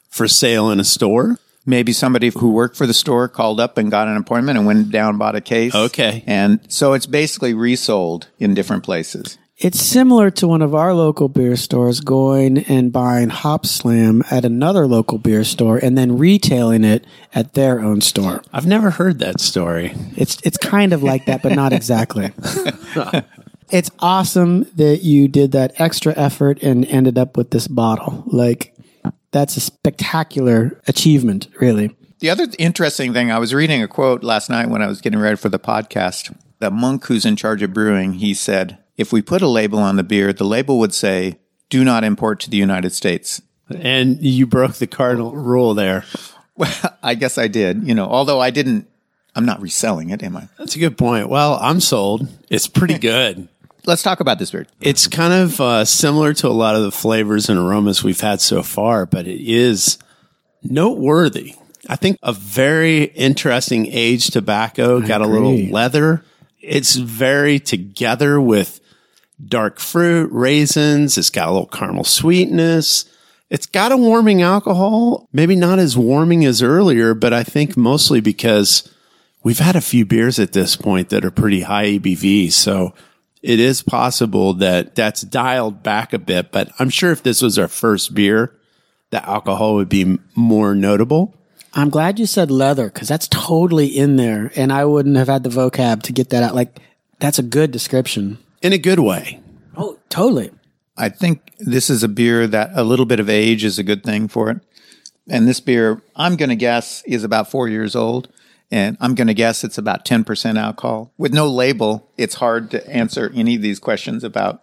for sale in a store. maybe somebody who worked for the store called up and got an appointment and went down and bought a case. Okay. And so it's basically resold in different places. It's similar to one of our local beer stores going and buying Hop Slam at another local beer store and then retailing it at their own store. I've never heard that story. It's it's kind of like that, but not exactly. it's awesome that you did that extra effort and ended up with this bottle. Like that's a spectacular achievement, really. The other interesting thing, I was reading a quote last night when I was getting ready for the podcast. The monk who's in charge of brewing, he said, if we put a label on the beer, the label would say, do not import to the United States. And you broke the cardinal rule there. Well, I guess I did, you know, although I didn't, I'm not reselling it, am I? That's a good point. Well, I'm sold. It's pretty good. Let's talk about this beer. It's kind of uh, similar to a lot of the flavors and aromas we've had so far, but it is noteworthy. I think a very interesting aged tobacco, got a little leather. It's very together with dark fruit, raisins. It's got a little caramel sweetness. It's got a warming alcohol, maybe not as warming as earlier, but I think mostly because we've had a few beers at this point that are pretty high ABV. So it is possible that that's dialed back a bit, but I'm sure if this was our first beer, the alcohol would be more notable. I'm glad you said leather because that's totally in there, and I wouldn't have had the vocab to get that out. Like that's a good description. in a good way. Oh, totally. I think this is a beer that a little bit of age is a good thing for it. And this beer, I'm going to guess, is about four years old. And I'm going to guess it's about 10% alcohol. With no label, it's hard to answer any of these questions about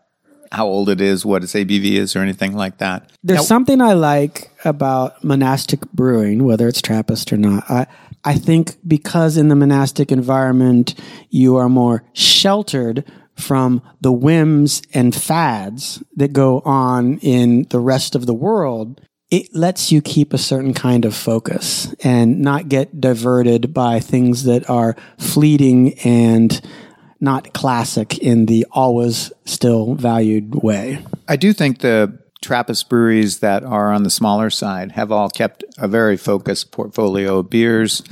how old it is, what its ABV is, or anything like that. There's Now- something I like about monastic brewing, whether it's Trappist or not. I I think because in the monastic environment you are more sheltered from the whims and fads that go on in the rest of the world. It lets you keep a certain kind of focus and not get diverted by things that are fleeting and not classic in the always still valued way. I do think the Trappist breweries that are on the smaller side have all kept a very focused portfolio of beers.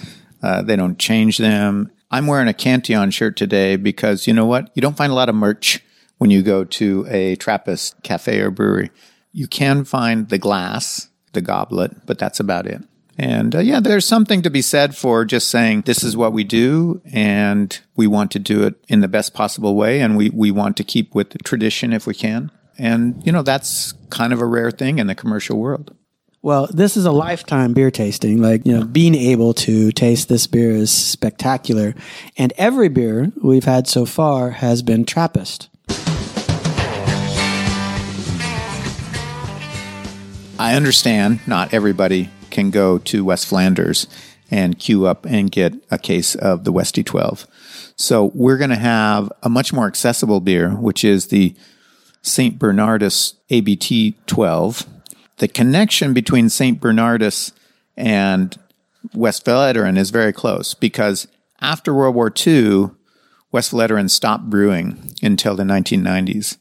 Uh, they don't change them. I'm wearing a Cantillon shirt today because you know what? You don't find a lot of merch when you go to a Trappist cafe or brewery. You can find the glass, the goblet, but that's about it. And uh, yeah, there's something to be said for just saying this is what we do and we want to do it in the best possible way and we, we want to keep with the tradition if we can. And, you know, that's kind of a rare thing in the commercial world. Well, this is a lifetime beer tasting. Like, you know, being able to taste this beer is spectacular. And every beer we've had so far has been Trappist. I understand not everybody can go to West Flanders and queue up and get a case of the Westy 12. So we're going to have a much more accessible beer, which is the St. Bernardus ABT 12. The connection between St. Bernardus and West Vleteren is very close because after World War II, West Vleteren stopped brewing until the 1990s.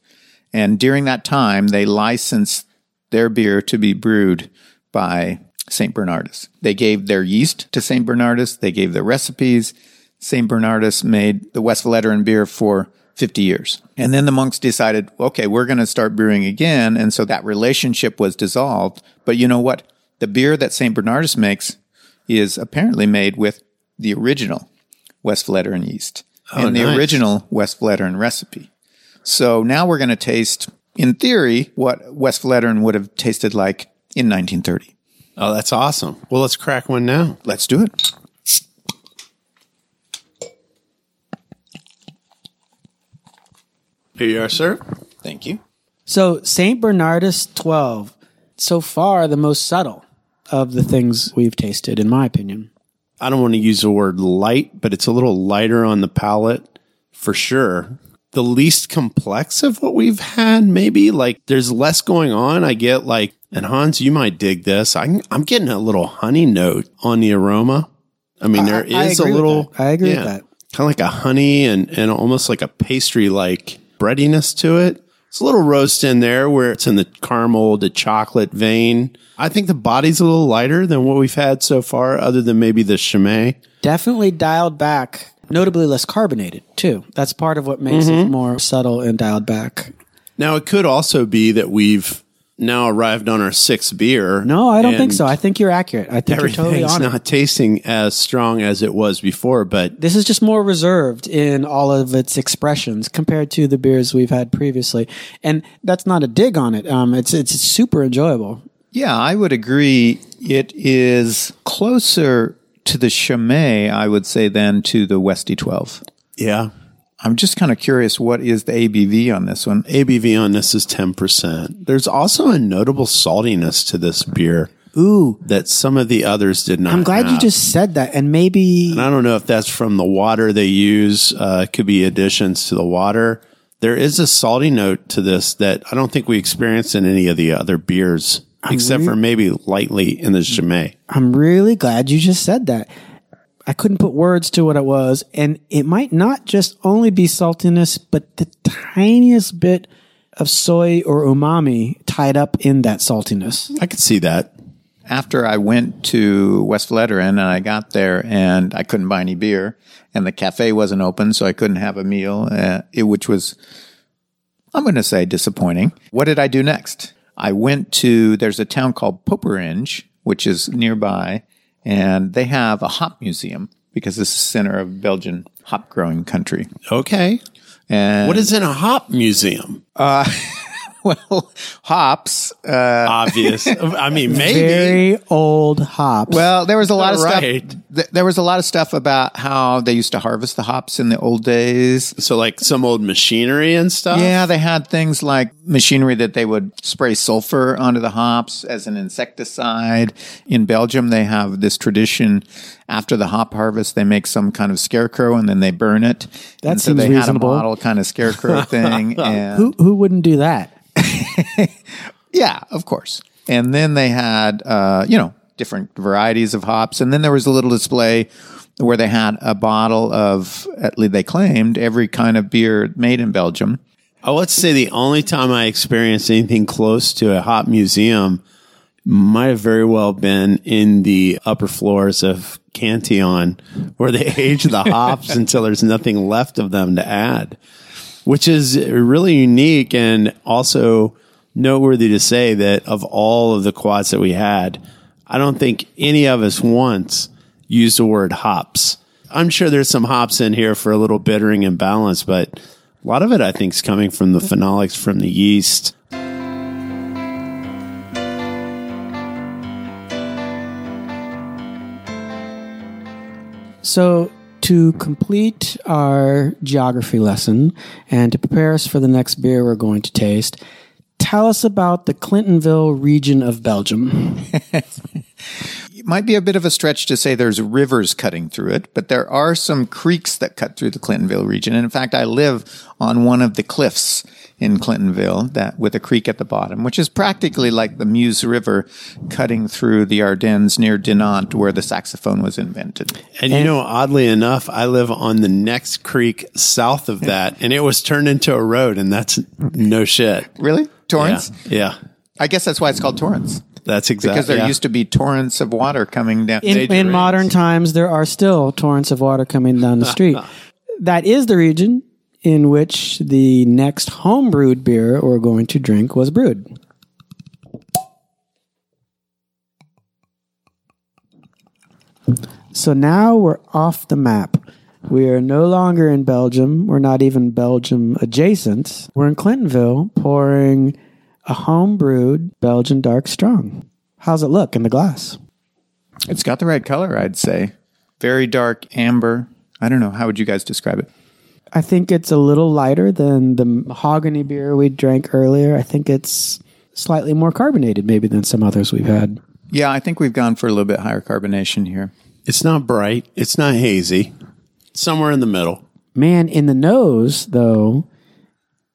And during that time, they licensed their beer to be brewed by St. Bernardus. They gave their yeast to St. Bernardus. They gave their recipes. St. Bernardus made the West Vleteren beer for 50 years. And then the monks decided, okay, we're going to start brewing again. And so that relationship was dissolved. But you know what? The beer that St. Bernardus makes is apparently made with the original West Vleteren yeast oh, and the nice. original Westvleteren recipe. So now we're going to taste, in theory, what Westvleteren would have tasted like in 1930. Oh, that's awesome. Well, let's crack one now. Let's do it. Here you are, sir. Thank you. So St. Bernardus 12, so far the most subtle of the things we've tasted, in my opinion. I don't want to use the word light, but it's a little lighter on the palate for sure. The least complex of what we've had, maybe like there's less going on. I get like, and Hans, you might dig this. I, am getting a little honey note on the aroma. I mean, there I is a little. I agree with that. Kind of like a honey and, and almost like a pastry like breadiness to it. It's a little roast in there where it's in the caramel, the chocolate vein. I think the body's a little lighter than what we've had so far, other than maybe the Chimay. Definitely dialed back, notably less carbonated, too. That's part of what makes Mm-hmm. it more subtle and dialed back. Now, it could also be that we've now arrived on our sixth beer. No, I don't think so. I think you're accurate. I think you're totally Everything's on it. not tasting as strong as it was before, but This is just more reserved in all of its expressions compared to the beers we've had previously, and that's not a dig on it. Um, it's it's super enjoyable. Yeah, I would agree. It is closer to the Chimay, I would say, than to the Westy 12. yeah, I'm just kind of curious what is the ABV on this one? ABV on this is 10%. There's also a notable saltiness to this beer Ooh, that some of the others did not. I'm glad you just said that, and maybe And I don't know if that's from the water they use. Uh, it could be additions to the water. There is a salty note to this that I don't think we experienced in any of the other beers, except for maybe lightly in the Chimay. I'm really glad you just said that. I couldn't put words to what it was, and it might not just only be saltiness, but the tiniest bit of soy or umami tied up in that saltiness. I could see that. After I went to West Vleteren and I got there and I couldn't buy any beer and the cafe wasn't open, so I couldn't have a meal, uh, it, which was, I'm going to say disappointing. What did I do next? I went to, there's a town called Poperinge, which is nearby, and they have a hop museum because this is the center of Belgian hop growing country. Okay. And What is in a hop museum? Uh, well, hops. Uh, Obvious. I mean, maybe. Very old hops. well, there was a lot of Right. stuff. th- There was a lot of stuff about how they used to harvest the hops in the old days. so, like some old machinery and stuff. Yeah, they had things like machinery that they would spray sulfur onto the hops as an insecticide. In Belgium, they have this tradition after the hop harvest, they make some kind of scarecrow and then they burn it. That and so seems they reasonable. had a model kind of scarecrow thing. and who who wouldn't do that? Yeah, of course. And then they had, uh, you know, different varieties of hops. And then there was a little display where they had a bottle of, at least they claimed, every kind of beer made in Belgium. Oh, let's say the only time I experienced anything close to a hop museum might have very well been in the upper floors of Cantillon, where they age the hops until there's nothing left of them to add, which is really unique and also noteworthy to say that of all of the quads that we had, I don't think any of us once used the word hops. I'm sure there's some hops in here for a little bittering and balance, but a lot of it I think is coming from the phenolics from the yeast. So, to complete our geography lesson and to prepare us for the next beer we're going to taste, tell us about the Clintonville region of Belgium. It might be a bit of a stretch to say there's rivers cutting through it, but there are some creeks that cut through the Clintonville region. And in fact, I live on one of the cliffs in Clintonville that with a creek at the bottom, which is practically like the Meuse River cutting through the Ardennes near Dinant where the saxophone was invented. And, you know, oddly enough, I live on the next creek south of that, and it was turned into a road, and that's no shit. Really? Yeah, Torrents? yeah, I guess that's why it's called torrents. That's exactly Because there yeah. used to be torrents of water coming down. In, in modern times, there are still torrents of water coming down the street. that is the region in which the next homebrewed beer we're going to drink was brewed. So now we're off the map. We are no longer in Belgium. We're not even Belgium adjacent. We're in Clintonville pouring a homebrewed Belgian dark strong. How's it look in the glass? It's got the right color, I'd say. Very dark amber. I don't know. How would you guys describe it? I think it's a little lighter than the mahogany beer we drank earlier. I think it's slightly more carbonated, maybe, than some others we've had. Yeah, I think we've gone for a little bit higher carbonation here. It's not bright. It's not hazy. Somewhere in the middle. Man, in the nose, though,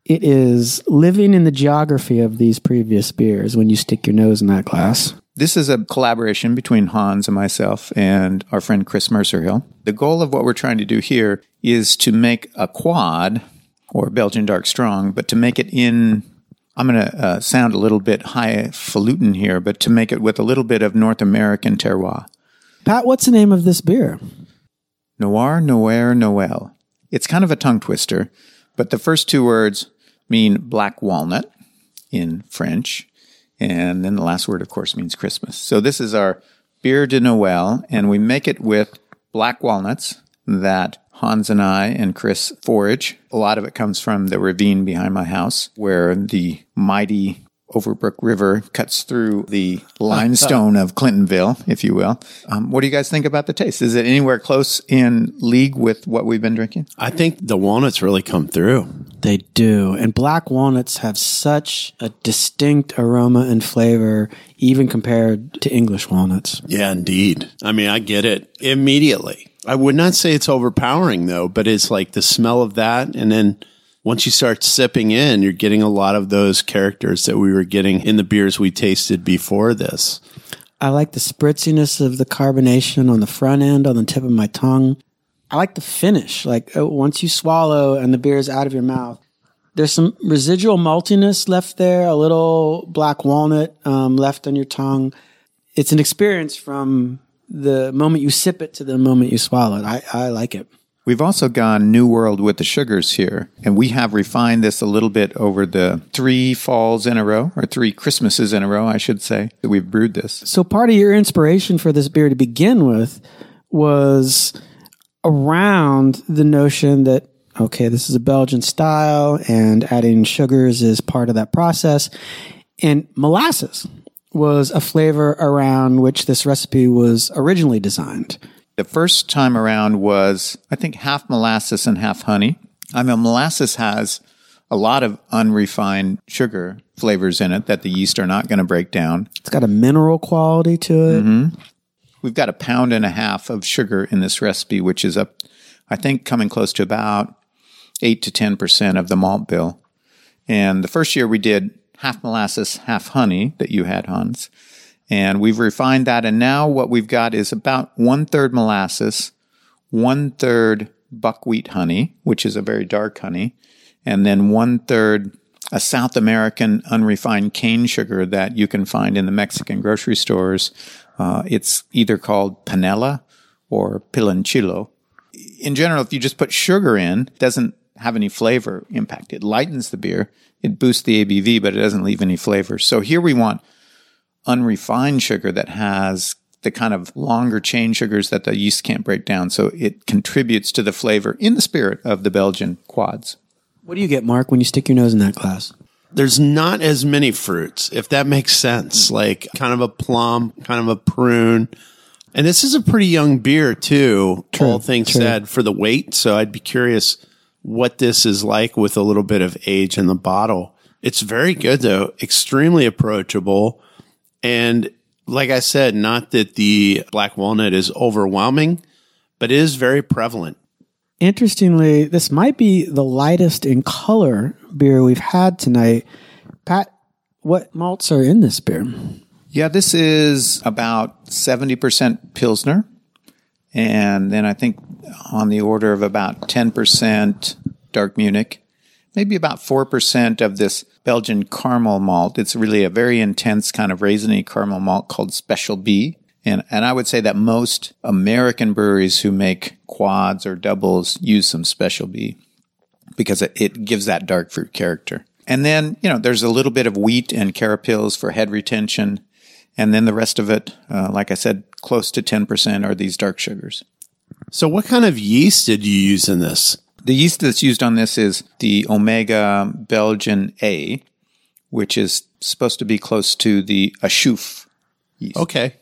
it is living in the geography of these previous beers when you stick your nose in that glass. This is a collaboration between Hans and myself and our friend Chris Mercerhill. The goal of what we're trying to do here is to make a quad or Belgian Dark Strong, but to make it in, I'm going to uh, sound a little bit highfalutin here, but to make it with a little bit of North American terroir. Pat, what's the name of this beer? Noir, Noir, Noel. It's kind of a tongue twister, but the first two words mean black walnut in French. And then the last word, of course, means Christmas. So this is our beer de Noël, and we make it with black walnuts that Hans and I and Chris forage. A lot of it comes from the ravine behind my house, where the mighty Overbrook River cuts through the limestone of Clintonville, if you will. Um, what do you guys think about the taste? Is it anywhere close in league with what we've been drinking? I think the walnuts really come through. They do. And black walnuts have such a distinct aroma and flavor, even compared to English walnuts. Yeah, indeed. I mean, I get it immediately. I would not say it's overpowering though, but it's like the smell of that. And then once you start sipping in, you're getting a lot of those characters that we were getting in the beers we tasted before this. I like the spritziness of the carbonation on the front end, on the tip of my tongue. I like the finish. Like uh, once you swallow and the beer is out of your mouth, there's some residual maltiness left there, a little black walnut um, left on your tongue. It's an experience from the moment you sip it to the moment you swallow it. I, I like it. We've also gone New World with the sugars here, and we have refined this a little bit over the three falls in a row, or three Christmases in a row, I should say, that we've brewed this. So, part of your inspiration for this beer to begin with was around the notion that, okay, this is a Belgian style, and adding sugars is part of that process. And molasses was a flavor around which this recipe was originally designed. The first time around was, I think, half molasses and half honey. I mean, molasses has a lot of unrefined sugar flavors in it that the yeast are not going to break down. It's got a mineral quality to it. Mm-hmm. We've got a pound and a half of sugar in this recipe, which is up, I think, coming close to about 8 to 10% of the malt bill. And the first year we did half molasses, half honey that you had, Hans. And we've refined that. And now what we've got is about one third molasses, one third buckwheat honey, which is a very dark honey, and then one third a South American unrefined cane sugar that you can find in the Mexican grocery stores. Uh, it's either called panela or piloncillo. In general, if you just put sugar in, it doesn't have any flavor impact. It lightens the beer. It boosts the ABV, but it doesn't leave any flavor. So here we want unrefined sugar that has the kind of longer chain sugars that the yeast can't break down. So it contributes to the flavor in the spirit of the Belgian quads. What do you get, Mark, when you stick your nose in that glass? There's not as many fruits, if that makes sense. Mm. Like kind of a plum, kind of a prune. And this is a pretty young beer too, all things true. said, for the weight. So I'd be curious what this is like with a little bit of age in the bottle. It's very good though, extremely approachable. And like I said, not that the black walnut is overwhelming, but it is very prevalent. Interestingly, this might be the lightest in color beer we've had tonight. Pat, what malts are in this beer? Yeah, this is about 70% Pilsner. And then I think on the order of about 10% dark Munich, maybe about 4% of this Belgian caramel malt. It's really a very intense kind of raisiny caramel malt called Special B. And, and I would say that most American breweries who make quads or doubles use some Special B because it, it gives that dark fruit character. And then, you know, there's a little bit of wheat and carapils for head retention. And then the rest of it, uh, like I said, close to 10% are these dark sugars. So what kind of yeast did you use in this? The yeast that's used on this is the Omega Belgian A, which is supposed to be close to the Achouffe yeast. Okay.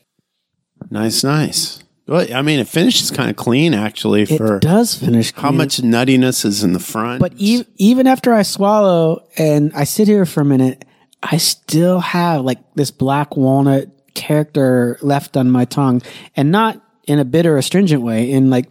Nice, nice. Well, I mean, it finishes kind of clean actually It for does finish. how clean. much nuttiness is in the front. But e- even after I swallow and I sit here for a minute, I still have like this black walnut character left on my tongue and not in a bitter astringent way in like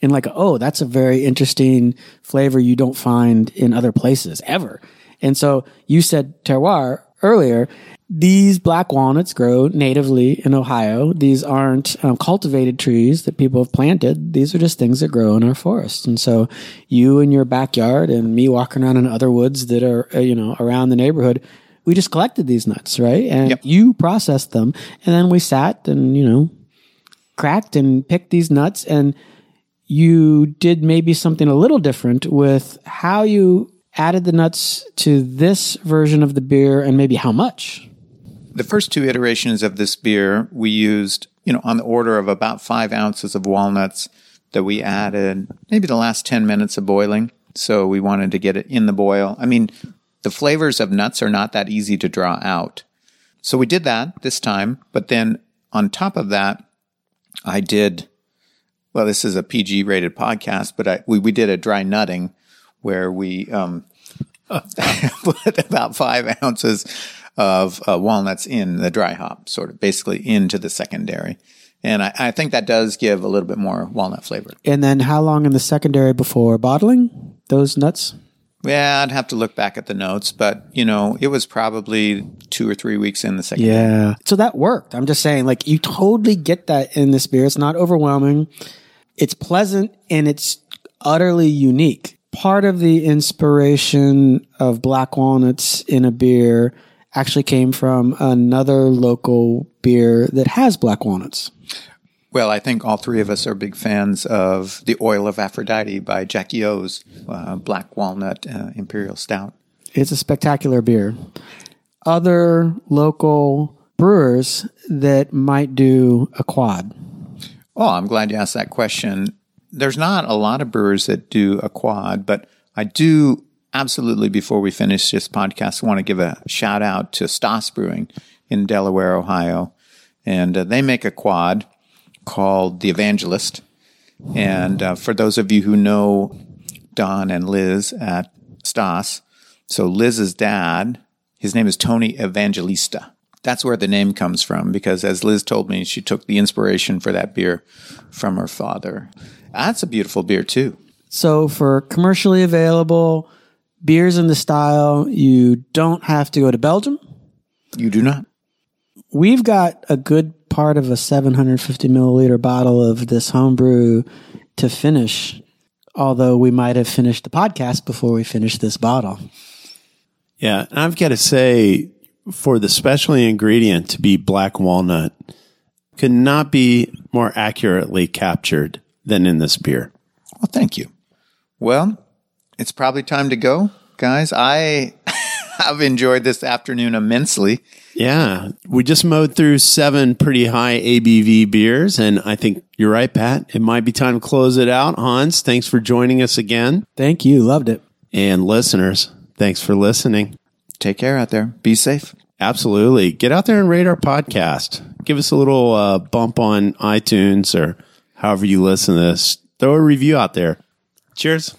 in like oh that's a very interesting flavor you don't find in other places ever. And so you said terroir earlier. These black walnuts grow natively in ohio. These aren't um, cultivated trees that people have planted. These are just things that grow in our forests and so you in your backyard and me walking around in other woods that are uh, you know around the neighborhood we just collected these nuts right? And Yep. you processed them. And then we sat and you know cracked and picked these nuts. And you did maybe something a little different with how you added the nuts to this version of the beer and maybe how much. The first two iterations of this beer, we used, you know, on the order of about five ounces of walnuts that we added maybe the last 10 minutes of boiling. So we wanted to get it in the boil. I mean, the flavors of nuts are not that easy to draw out. So we did that this time. But then on top of that, I did, well, this is a PG rated podcast, but I, we, we did a dry nutting where we, um, put about five ounces of uh, walnuts in the dry hop, sort of basically into the secondary. And I, I think that does give a little bit more walnut flavor. And then how long in the secondary before bottling those nuts? Yeah, I'd have to look back at the notes, but you know, it was probably two or three weeks in the second. Yeah. So that worked. I'm just saying, like, you totally get that in this beer. It's not overwhelming. It's pleasant and it's utterly unique. Part of the inspiration of black walnuts in a beer actually came from another local beer that has black walnuts. Well, I think all three of us are big fans of The Oil of Aphrodite by Jackie O's uh, Black Walnut uh, Imperial Stout. It's a spectacular beer. Other local brewers that might do a quad. Oh, I'm glad you asked that question. There's not a lot of brewers that do a quad, but I do absolutely, before we finish this podcast, want to give a shout out to Staas Brewing in Delaware, Ohio. And uh, they make a quad called The Evangelist. And uh, for those of you who know Don and Liz at Staas, so Liz's dad, his name is Tony Evangelista. That's where the name comes from because, as Liz told me, she took the inspiration for that beer from her father. That's a beautiful beer, too. So for commercially available beers in the style, you don't have to go to Belgium. You do not? We've got a good part of a 750 milliliter bottle of this homebrew to finish. Although we might have finished the podcast before we finished this bottle. Yeah, and I've got to say, for the special ingredient to be black walnut, could not be more accurately captured than in this beer. Well, thank you. Well, it's probably time to go, guys. I have enjoyed this afternoon immensely. Yeah, we just mowed through seven pretty high ABV beers, and I think you're right, Pat. It might be time to close it out. Hans, thanks for joining us again. Thank you. Loved it. And listeners, thanks for listening. Take care out there. Be safe. Absolutely. Get out there and rate our podcast. Give us a little uh, bump on iTunes or however you listen to this. Throw a review out there. Cheers.